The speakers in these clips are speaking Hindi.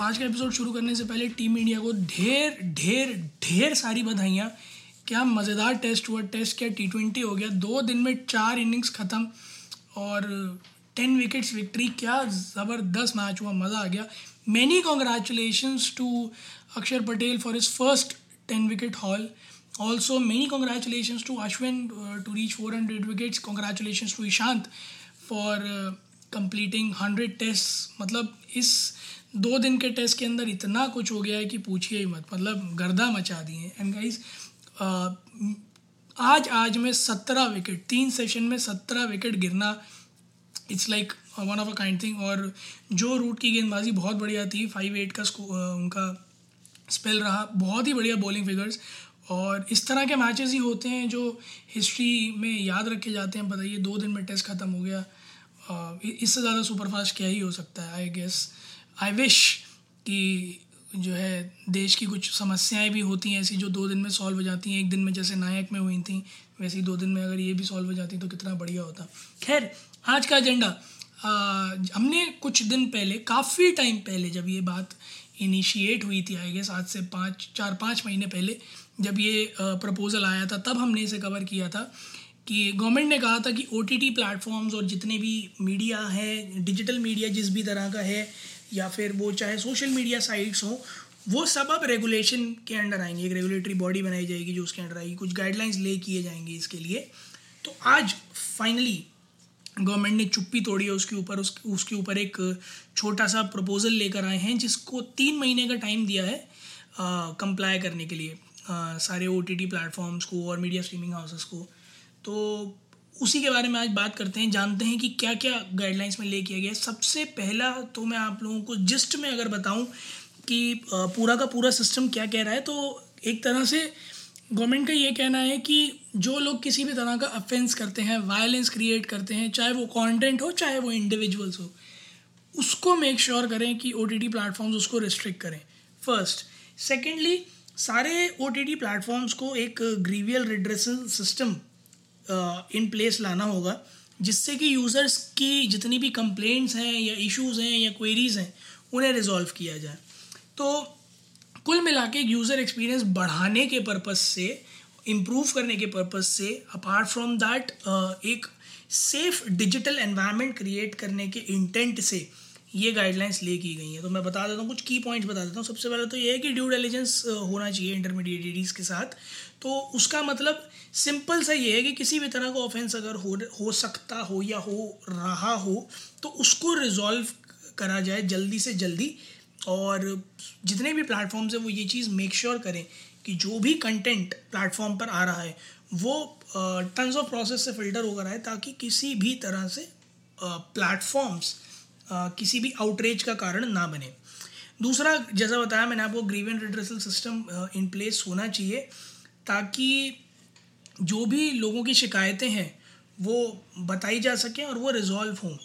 आज का एपिसोड शुरू करने से पहले टीम इंडिया को ढेर ढेर ढेर सारी बधाइयाँ। क्या मज़ेदार टेस्ट हुआ टेस्ट क्या टी ट्वेंटी हो गया। दो दिन में चार इनिंग्स ख़त्म और टेन विकेट्स विक्ट्री क्या ज़बरदस्त मैच हुआ, मज़ा आ गया। Many congratulations to Akshar Patel for his first ten wicket haul also many congratulation to Ashwin to reach four hundred wickets congratulations to Ishant for completing hundred test मतलब इस दो दिन के टेस्ट के अंदर इतना कुछ हो गया है कि पूछिए ही मत। मतलब गर्दा मचा दिए एंड गाइज़ आज आज में सत्रह विकेट तीन सेशन में सत्रह विकेट गिरना it's like one of a kind thing और जो रूट की गेंदबाजी बहुत बढ़िया थी फाइव एट का उनका स्पेल रहा। बहुत ही बढ़िया बॉलिंग फिगर्स और इस तरह के मैचेस ही होते हैं जो हिस्ट्री में याद रखे जाते हैं। बताइए, दो दिन में टेस्ट ख़त्म हो गया। इससे ज़्यादा सुपरफास्ट क्या ही हो सकता है आई गेस आई विश कि जो है, देश की कुछ समस्याएँ भी होती हैं ऐसी जो दो दिन में सॉल्व हो जाती हैं। एक दिन में जैसे नायक में हुई थी, वैसे ही दो दिन में अगर ये भी सॉल्व हो जाती तो कितना बढ़िया होता। खैर, आज का एजेंडा हमने कुछ दिन पहले, काफ़ी टाइम पहले जब ये बात इनिशिएट हुई थी आई गेस आज से पाँच, चार, पाँच महीने पहले जब ये प्रपोज़ल आया था, तब हमने इसे कवर किया था। कि गवर्नमेंट ने कहा था कि ओ टी टी प्लेटफॉर्म्स और जितने भी मीडिया है डिजिटल मीडिया जिस भी तरह का है या फिर वो चाहे सोशल मीडिया साइट्स हों वो सब अब रेगुलेशन के अंडर आएँगे। एक रेगुलेटरी बॉडी बनाई जाएगी जो उसके अंडर आएगी। कुछ गाइडलाइंस ले किए जाएँगे इसके लिए। तो आज फाइनली गवर्नमेंट ने चुप्पी तोड़ी है उसके ऊपर उस, उसके ऊपर एक छोटा सा प्रपोज़ल लेकर आए हैं जिसको तीन महीने का टाइम दिया है कंप्लाई करने के लिए आ, सारे ओ टी टी प्लेटफॉर्म्स को और मीडिया स्ट्रीमिंग हाउसेस को। तो उसी के बारे में आज बात करते हैं, जानते हैं कि क्या क्या गाइडलाइंस में ले किया गया है। सबसे पहला तो मैं आप लोगों को जिस्ट में अगर बताऊँ कि पूरा का पूरा सिस्टम क्या कह रहा है तो एक तरह से गवर्नमेंट का ये कहना है कि जो लोग किसी भी तरह का अफेंस करते हैं वायलेंस क्रिएट करते हैं, चाहे वो कंटेंट हो, चाहे वो इंडिविजुअल्स हो, उसको मेक श्योर sure करें कि ओ टी टी प्लेटफॉर्म्स उसको रिस्ट्रिक्ट करें फ़र्स्ट सेकेंडली सारे ओ टी टी प्लेटफॉर्म्स को एक grievance redressal system in place लाना होगा, जिससे कि यूज़र्स की जितनी भी कंप्लेंट्स हैं या इश्यूज़ हैं या क्वेरीज़ हैं, उन्हें रिजॉल्व किया जाए। तो कुल मिला के यूज़र एक्सपीरियंस बढ़ाने के पर्पज़ से इम्प्रूव करने के पर्पज़ से अपार्ट फ्रॉम दैट एक सेफ़ डिजिटल एनवायरनमेंट क्रिएट करने के इंटेंट से ये गाइडलाइंस ले की गई हैं। तो मैं बता देता हूँ, कुछ की पॉइंट्स बता देता हूँ। सबसे पहले तो ये है कि ड्यू डेलीजेंस होना चाहिए इंटरमीडिएट इंटरमीडिएटरीज के साथ। तो उसका मतलब सिंपल सा ये है कि किसी भी तरह का ऑफेंस अगर हो हो सकता हो या हो रहा हो तो उसको रिजॉल्व करा जाए जल्दी से जल्दी। और जितने भी प्लेटफॉर्म्स हैं, वो ये चीज़ मेक श्योर करें कि जो भी कंटेंट प्लेटफॉर्म पर आ रहा है, वो टन्स ऑफ़ प्रोसेस से फ़िल्टर होकर आए, ताकि किसी भी तरह से प्लेटफॉर्म्स किसी भी आउटरेज का कारण ना बने। दूसरा जैसा बताया मैंने आपको grievance redressal system in place होना चाहिए ताकि जो भी लोगों की शिकायतें हैं वो बताई जा सकें और वो रिजॉल्व हों।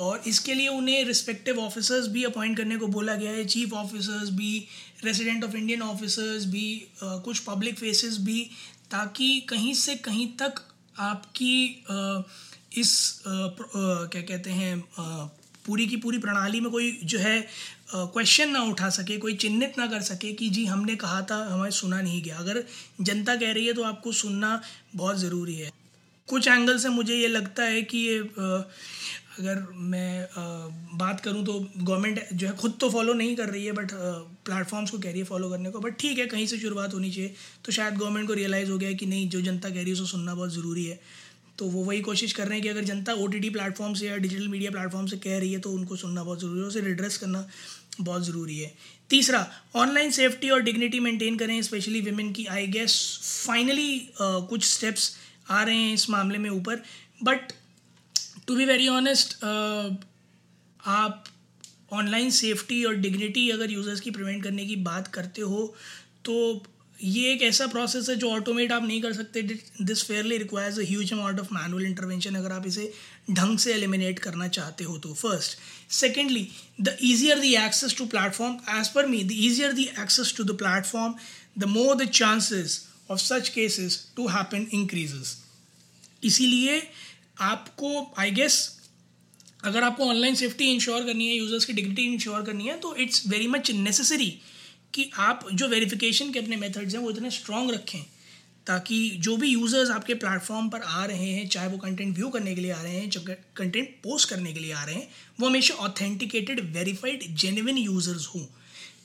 और इसके लिए उन्हें रिस्पेक्टिव ऑफिसर्स भी अपॉइंट करने को बोला गया है। चीफ ऑफिसर्स भी रेजिडेंट ऑफ़ इंडियन ऑफिसर्स भी आ, कुछ पब्लिक फेसेस भी ताकि कहीं से कहीं तक आपकी आ, इस आ, क्या कहते हैं पूरी की पूरी प्रणाली में कोई जो है क्वेश्चन ना उठा सके, कोई चिन्हित ना कर सके कि जी हमने कहा था, हमें सुना नहीं गया। अगर जनता कह रही है तो आपको सुनना बहुत ज़रूरी है। कुछ एंगल से मुझे ये लगता है कि ये अगर मैं बात करूँ तो गवर्नमेंट जो है खुद तो फॉलो नहीं कर रही है बट प्लेटफॉर्म्स को कह रही है फॉलो करने को। बट ठीक है, कहीं से शुरुआत होनी चाहिए। तो शायद गवर्नमेंट को रियलाइज़ हो गया है कि नहीं, जो जनता कह रही है उसको सुनना बहुत ज़रूरी है। तो वो वही कोशिश कर रहे हैं कि अगर जनता ओ टी प्लेटफॉर्म से या डिजिटल मीडिया प्लेटफॉर्म से कह रही है तो उनको सुनना बहुत ज़रूरी है, उसे रिड्रेस करना बहुत ज़रूरी है। तीसरा ऑनलाइन सेफ्टी और डिग्निटी मेंटेन करें स्पेशली वीमेन की। आई गेस फाइनली कुछ स्टेप्स आ रहे हैं इस मामले में ऊपर। But to be very honest आप ऑनलाइन सेफ्टी और डिग्निटी अगर यूज़र्स की प्रिवेंट करने की बात करते हो तो ये एक ऐसा प्रोसेस है जो ऑटोमेट आप नहीं कर सकते। This fairly requires huge amount of manual intervention अगर आप इसे ढंग से एलिमिनेट करना चाहते हो तो first secondly the easier the access to platform as per me the easier the access to the platform the more the chances of such cases to happen increases इसीलिए आपको आई गेस अगर आपको ऑनलाइन सेफ्टी इंश्योर करनी है यूज़र्स की डिग्निटी इंश्योर करनी है तो इट्स वेरी मच नेसेसरी कि आप जो वेरिफिकेशन के अपने मेथड्स हैं, वो इतने स्ट्रॉन्ग रखें ताकि जो भी यूज़र्स आपके प्लेटफॉर्म पर आ रहे हैं, चाहे वो कंटेंट व्यू करने के लिए आ रहे हैं जो कंटेंट पोस्ट करने के लिए आ रहे हैं, वो हमेशा ऑथेंटिकेटेड वेरीफाइड जेन्यन यूज़र्स हों।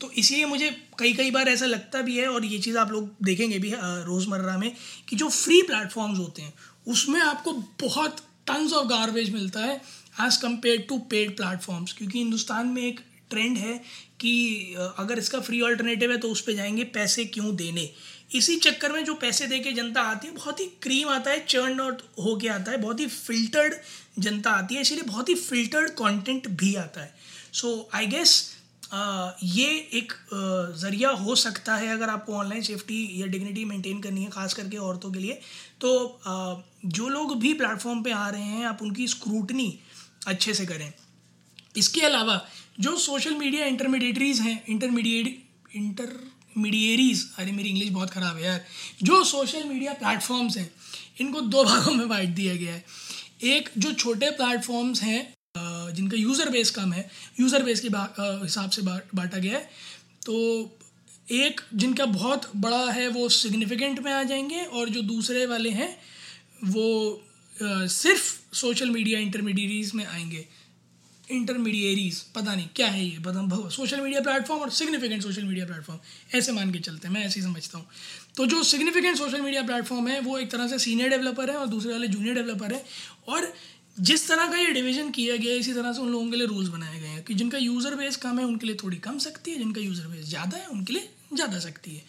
तो इसलिए मुझे कई कई बार ऐसा लगता भी है और ये चीज़ आप लोग देखेंगे भी रोज़मर्रा में कि जो फ्री प्लेटफॉर्म्स होते हैं, उसमें आपको बहुत टन्स ऑफ़ गार्बेज मिलता है as compared to paid platforms क्योंकि हिंदुस्तान में एक ट्रेंड है कि अगर इसका फ्री ऑल्टरनेटिव है तो उस पर जाएँगे पैसे क्यों देने? इसी चक्कर में जो पैसे दे के जनता आती है, बहुत ही क्रीम आता है चर्न आउट होके आता है, बहुत ही फिल्टर्ड जनता आती है, इसीलिए बहुत ही फिल्टर्ड कंटेंट भी आता है। सो आई गेस ये एक ज़रिया हो सकता है अगर आपको ऑनलाइन सेफ्टी या डिग्निटी मेंटेन करनी है, खास करके औरतों के लिए। तो जो लोग भी प्लेटफॉर्म पे आ रहे हैं, आप उनकी स्क्रूटनी अच्छे से करें। इसके अलावा जो सोशल मीडिया इंटरमीडिएटरीज हैं इंटरमीडिएट इंटरमीडिएरीज अरे मेरी इंग्लिश बहुत ख़राब है यार, जो सोशल मीडिया प्लेटफॉर्म्स हैं, इनको दो भागों में बांट दिया गया है। एक, जो छोटे प्लेटफॉर्म्स हैं जिनका यूज़र बेस कम है यूज़र बेस के हिसाब से बांटा गया है तो एक, जिनका बहुत बड़ा है, वो सिग्निफिकेंट में आ जाएँगे, और जो दूसरे वाले हैं, वो सिर्फ़ सोशल मीडिया इंटरमीडिएरीज में आएँगे। इंटरमीडिएरीज पता नहीं क्या है ये पता सोशल मीडिया प्लेटफॉर्म और सिग्निफिकेंट सोशल मीडिया प्लेटफॉर्म ऐसे मान के चलते हैं, मैं ऐसे ही समझता हूँ। तो जो सिग्निफिकेंट सोशल मीडिया प्लेटफॉर्म है, वो एक तरह से सीनियर डेवलपर है और दूसरे वाले जूनियर डेवलपर है और जिस तरह का ये डिवीज़न किया गया है, इसी तरह से उन लोगों के लिए रूल्स बनाए गए हैं कि जिनका यूज़र बेस कम है, उनके लिए थोड़ी कम सकती है, जिनका यूज़र बेस ज़्यादा है, उनके लिए ज़्यादा सकती है।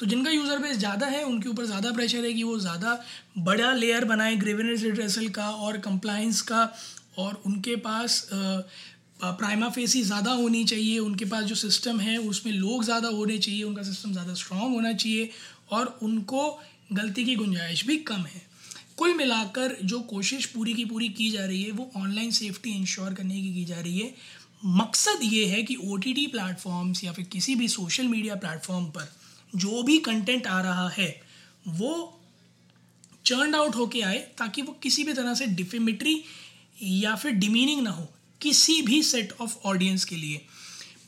तो जिनका यूज़र बेस ज़्यादा है, उनके ऊपर ज़्यादा प्रेशर है कि वो ज़्यादा बड़ा लेयर बनाए ग्रेविनेस रिड्रेसल का और कंप्लाइंस का और उनके पास प्राइमा फेसी ज़्यादा होनी चाहिए, उनके पास जो सिस्टम है, उसमें लोग ज़्यादा होने चाहिए, उनका सिस्टम ज़्यादा स्ट्रॉन्ग होना चाहिए और उनको गलती की गुंजाइश भी कम है। कुल मिलाकर जो कोशिश पूरी की पूरी की जा रही है, वो ऑनलाइन सेफ्टी इंश्योर करने की की जा रही है। मकसद ये है कि ओ टी प्लेटफॉर्म्स या फिर किसी भी सोशल मीडिया प्लेटफॉर्म पर जो भी कंटेंट आ रहा है, वो चर्न आउट होके आए, ताकि वो किसी भी तरह से डिफेमेट्री या फिर डिमीनिंग ना हो किसी भी सेट ऑफ़ ऑडियंस के लिए।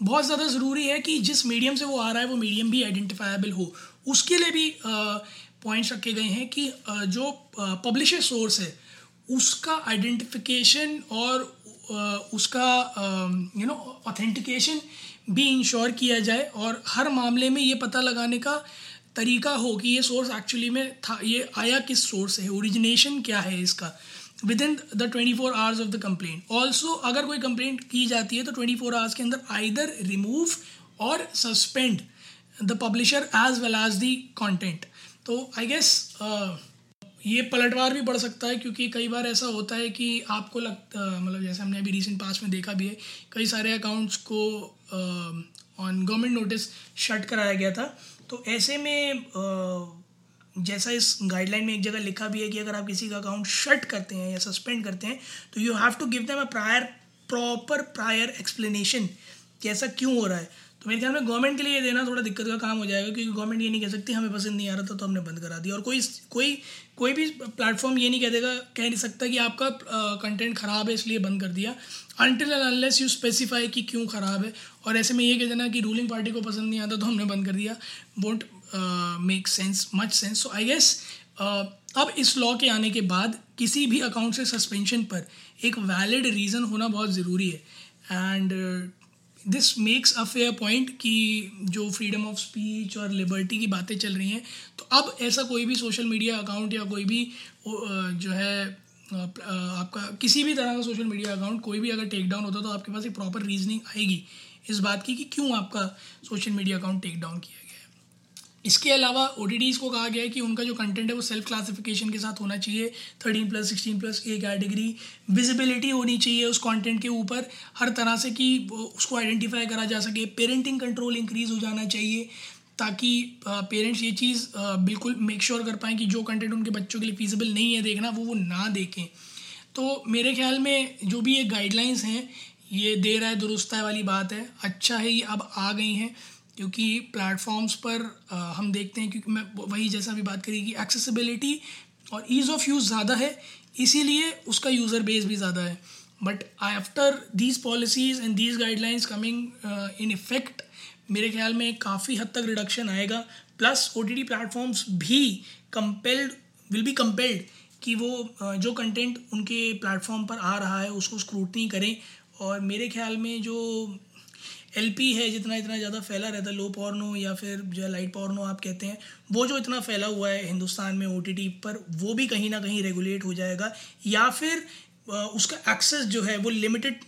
बहुत ज़्यादा ज़रूरी है कि जिस मीडियम से वो आ रहा है वो मीडियम भी आइडेंटिफाइबल हो। उसके लिए भी पॉइंट्स रखे गए हैं कि आ, जो पब्लिशर सोर्स है उसका आइडेंटिफिकेशन और आ, उसका यू नो ऑथेंटिकेशन भी इंश्योर किया जाए और हर मामले में ये पता लगाने का तरीका हो कि ये सोर्स एक्चुअली में था ये आया किस सोर्स है ओरिजिनेशन क्या है इसका। Within the twenty four hours of the complaint also अगर कोई कंप्लेंट की जाती है तो ट्वेंटी फोर आवर्स के अंदर आइदर रिमूव और suspend the publisher as well as the content तो आई गेस ये पलटवार भी बढ़ सकता है क्योंकि कई बार ऐसा होता है कि आपको लगता मतलब जैसे हमने अभी रिसेंट पास में देखा भी है कई सारे अकाउंट्स को ऑन गवर्नमेंट नोटिस शट कराया गया था। तो ऐसे में uh, जैसा इस गाइडलाइन में एक जगह लिखा भी है कि अगर आप किसी का अकाउंट शट करते हैं या सस्पेंड करते हैं तो you have to give them a prior proper prior explanation कि ऐसा क्यों हो रहा है। तो मेरे ख्याल में गवर्नमेंट के लिए देना थोड़ा दिक्कत का काम हो जाएगा, क्योंकि गवर्नमेंट ये नहीं कह सकती, हमें पसंद नहीं आ रहा था तो हमने बंद करा दिया। और कोई कोई कोई भी प्लेटफॉर्म ये नहीं कह देगा, कह नहीं सकता कि आपका कंटेंट ख़राब है, इसलिए बंद कर दिया। Until and unless you specify कि क्यों ख़राब है, और ऐसे में ये कह देना कि रूलिंग पार्टी को पसंद नहीं आता तो हमने बंद कर दिया। Won't make sense much sense so I guess अब इस लॉ के आने के बाद किसी भी अकाउंट से सस्पेंशन पर एक वैलिड रीज़न होना बहुत ज़रूरी है। And this makes a fair point कि जो फ्रीडम ऑफ़ स्पीच और लिबर्टी की बातें चल रही हैं तो अब ऐसा कोई भी सोशल मीडिया अकाउंट या कोई भी जो है आपका किसी भी तरह का सोशल मीडिया अकाउंट कोई भी अगर टेक डाउन होता तो आपके पास एक प्रॉपर रीजनिंग आएगी इस बात की कि क्यों आपका social media account take down किया इसके अलावा ओ को कहा गया है कि उनका जो कंटेंट है वो सेल्फ क्लासिफिकेशन के साथ होना चाहिए। Thirteen plus sixteen plus A category visibility होनी चाहिए उस कंटेंट के ऊपर। हर तरह से कि उसको आइडेंटिफाई करा जा सके। पेरेंटिंग कंट्रोल इंक्रीज हो जाना चाहिए ताकि पेरेंट्स ये चीज़ बिल्कुल मेक श्योर कर पाएँ कि जो कंटेंट उनके बच्चों के लिए फीजिबल नहीं है देखना, वो वो ना देखें। तो मेरे ख्याल में जो भी ये गाइडलाइंस हैं, ये दे रहा है, दुरुस्त वाली बात है। अच्छा है ये अब आ गई हैं। क्योंकि प्लेटफॉर्म्स पर आ, हम देखते हैं क्योंकि मैं वही जैसा भी बात करी कि एक्सेसिबिलिटी और ईज़ ऑफ़ यूज़ ज़्यादा है इसीलिए उसका यूज़र बेस भी ज़्यादा है। But after these policies and these guidelines coming in effect मेरे ख्याल में काफ़ी हद तक रिडक्शन आएगा। Plus O T T platforms भी कंपेल्ड विल बी कंपेल्ड कि वो जो कंटेंट उनके प्लेटफॉर्म पर आ रहा है उसको स्क्रूटनी करें। और मेरे ख्याल में जो एलपी है, जितना इतना ज़्यादा फैला रहता है लो पॉर्नो या फिर जो है लाइट पॉर्नो आप कहते हैं, वो जो इतना फैला हुआ है हिंदुस्तान में ओटीटी पर, वो भी कहीं ना कहीं रेगुलेट हो जाएगा। या फिर उसका एक्सेस जो है, वो लिमिटेड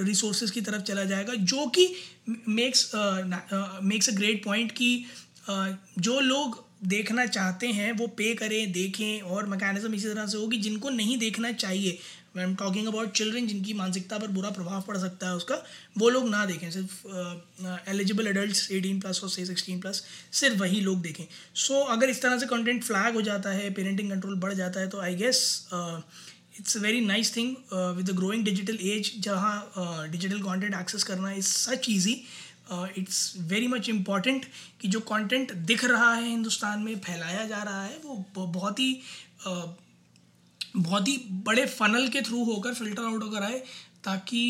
रिसोर्सेज की तरफ़ चला जाएगा, जो कि makes makes a great point कि जो लोग देखना चाहते हैं, वो पे करें, देखें और मैकेनिज्म इसी तरह से होगी, जिनको नहीं देखना चाहिए। I am talking about children जिनकी मानसिकता पर बुरा प्रभाव पड़ सकता है उसका वो लोग ना देखें सिर्फ़ एलिजिबल एडल्ट एटीन प्लस और से सिक्सटीन प्लस सिर्फ़ वही लोग देखें। सो so, अगर इस तरह से कंटेंट फ्लैग हो जाता है पेरेंटिंग कंट्रोल बढ़ जाता है तो I guess it's a very nice thing with the growing digital age जहाँ डिजिटल कॉन्टेंट एक्सेस करना is such easy it's very much important कि जो कंटेंट दिख रहा है हिंदुस्तान में फैलाया जा रहा है वो बहुत ही uh, बहुत ही बड़े फनल के थ्रू होकर फ़िल्टर आउट होकर आए ताकि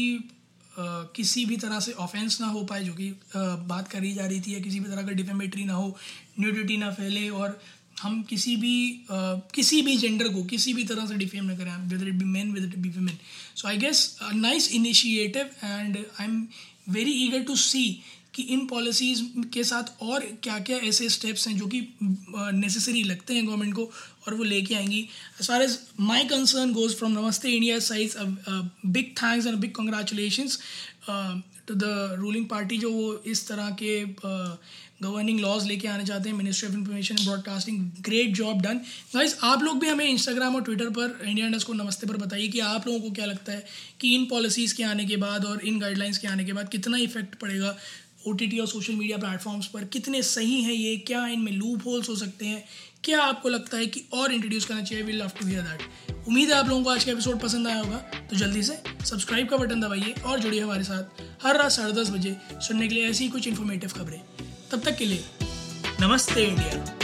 किसी भी तरह से ऑफेंस ना हो पाए जो कि बात करी जा रही थी या किसी भी तरह का डिफेमेटरी ना हो न्यूडिटी ना फैले और हम किसी भी uh, किसी भी जेंडर को किसी भी तरह से डिफेम ना करें with it be man with it be women so I guess nice initiative and I am very eager to see कि इन पॉलिसीज़ के साथ और क्या क्या ऐसे स्टेप्स हैं जो कि नेसेसरी लगते हैं गवर्नमेंट को और वो लेके आएँगी। As far as my concern goes from Namaste India says big thanks and big congratulation to the ruling party जो वो इस तरह के गवर्निंग लॉज लेके आने चाहते हैं ministry of information and broadcasting great job done guys आप लोग भी हमें इंस्टाग्राम और ट्विटर पर इंडिया इंडस्ट को नमस्ते पर बताइए कि आप लोगों को क्या लगता है कि इन पॉलिसीज़ के आने के बाद और इन गाइडलाइंस के आने के बाद कितना इफ़ेक्ट पड़ेगा। ओटीटी और सोशल मीडिया प्लेटफॉर्म्स पर कितने सही हैं ये? क्या इनमें लूप होल्स हो सकते हैं? क्या आपको लगता है कि और इंट्रोड्यूस करना चाहिए? Will love to hear that उम्मीद है आप लोगों को आज का एपिसोड पसंद आया होगा। तो जल्दी से सब्सक्राइब का बटन दबाइए और जुड़िए हमारे साथ हर रात साढ़े दस बजे सुनने के लिए ऐसी कुछ इन्फॉर्मेटिव खबरें। तब तक के लिए नमस्ते इंडिया।